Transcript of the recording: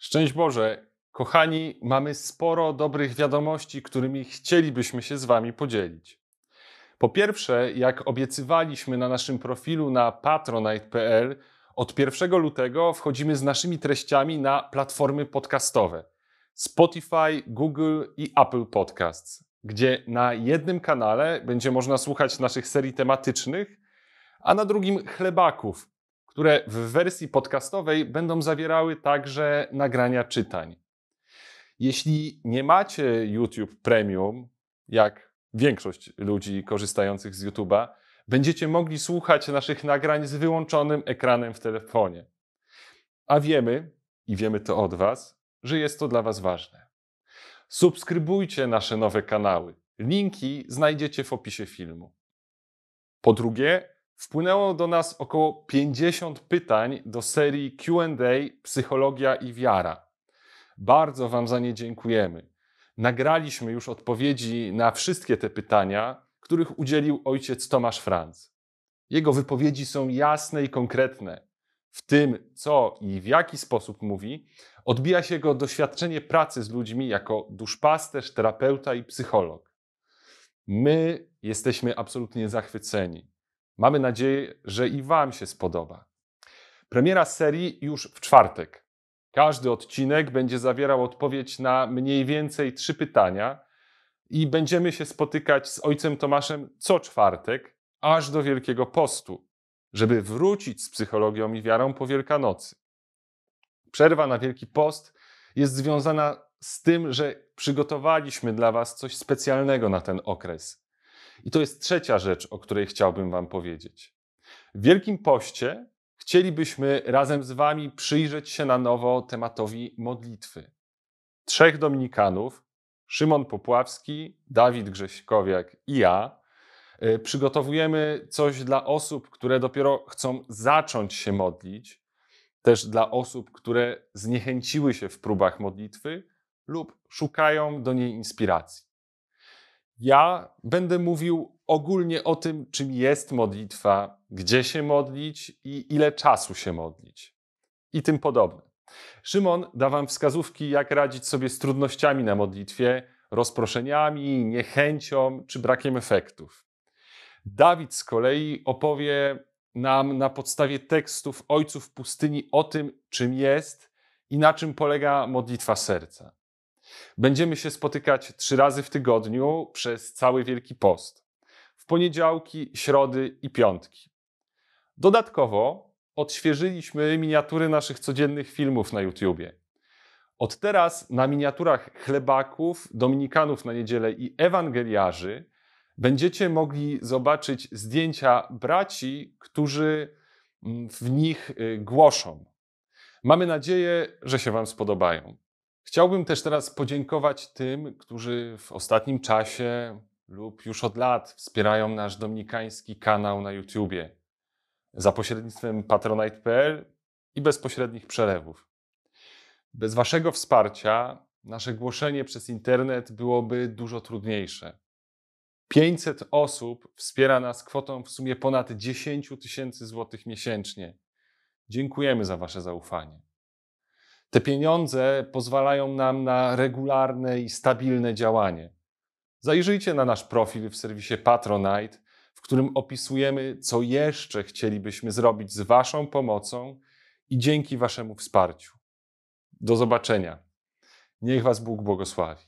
Szczęść Boże, kochani, mamy sporo dobrych wiadomości, którymi chcielibyśmy się z Wami podzielić. Po pierwsze, jak obiecywaliśmy na naszym profilu na patronite.pl, od 1 lutego wchodzimy z naszymi treściami na platformy podcastowe Spotify, Google i Apple Podcasts, gdzie na jednym kanale będzie można słuchać naszych serii tematycznych, a na drugim chlebaków, które w wersji podcastowej będą zawierały także nagrania czytań. Jeśli nie macie YouTube Premium, jak większość ludzi korzystających z YouTube'a, będziecie mogli słuchać naszych nagrań z wyłączonym ekranem w telefonie. A wiemy, i wiemy to od Was, że jest to dla Was ważne. Subskrybujcie nasze nowe kanały. Linki znajdziecie w opisie filmu. Po drugie, wpłynęło do nas około 50 pytań do serii QA Psychologia i Wiara. Bardzo Wam za nie dziękujemy. Nagraliśmy już odpowiedzi na wszystkie te pytania, których udzielił ojciec Tomasz Franz. Jego wypowiedzi są jasne i konkretne. W tym, co i w jaki sposób mówi, odbija się jego doświadczenie pracy z ludźmi jako duszpasterz, terapeuta i psycholog. My jesteśmy absolutnie zachwyceni. Mamy nadzieję, że i Wam się spodoba. Premiera serii już w czwartek. Każdy odcinek będzie zawierał odpowiedź na mniej więcej trzy pytania i będziemy się spotykać z ojcem Tomaszem co czwartek, aż do Wielkiego Postu, żeby wrócić z psychologią i wiarą po Wielkanocy. Przerwa na Wielki Post jest związana z tym, że przygotowaliśmy dla Was coś specjalnego na ten okres. I to jest trzecia rzecz, o której chciałbym Wam powiedzieć. W Wielkim Poście chcielibyśmy razem z Wami przyjrzeć się na nowo tematowi modlitwy. Trzech Dominikanów, Szymon Popławski, Dawid Grześkowiak i ja, y, przygotowujemy coś dla osób, które dopiero chcą zacząć się modlić, też dla osób, które zniechęciły się w próbach modlitwy lub szukają do niej inspiracji. Ja będę mówił ogólnie o tym, czym jest modlitwa, gdzie się modlić i ile czasu się modlić i tym podobne. Szymon da Wam wskazówki, jak radzić sobie z trudnościami na modlitwie, rozproszeniami, niechęcią czy brakiem efektów. Dawid z kolei opowie nam na podstawie tekstów ojców pustyni o tym, czym jest i na czym polega modlitwa serca. Będziemy się spotykać trzy razy w tygodniu przez cały Wielki Post. W poniedziałki, środy i piątki. Dodatkowo odświeżyliśmy miniatury naszych codziennych filmów na YouTubie. Od teraz na miniaturach chlebaków, dominikanów na niedzielę i ewangeliarzy będziecie mogli zobaczyć zdjęcia braci, którzy mm, w nich y, głoszą. Mamy nadzieję, że się Wam spodobają. Chciałbym też teraz podziękować tym, którzy w ostatnim czasie lub już od lat wspierają nasz dominikański kanał na YouTubie za pośrednictwem patronite.pl i bezpośrednich przelewów. Bez Waszego wsparcia nasze głoszenie przez internet byłoby dużo trudniejsze. 500 osób wspiera nas kwotą w sumie ponad 10 tysięcy złotych miesięcznie. Dziękujemy za Wasze zaufanie. Te pieniądze pozwalają nam na regularne i stabilne działanie. Zajrzyjcie na nasz profil w serwisie Patronite, w którym opisujemy, co jeszcze chcielibyśmy zrobić z Waszą pomocą i dzięki Waszemu wsparciu. Do zobaczenia. Niech Was Bóg błogosławi.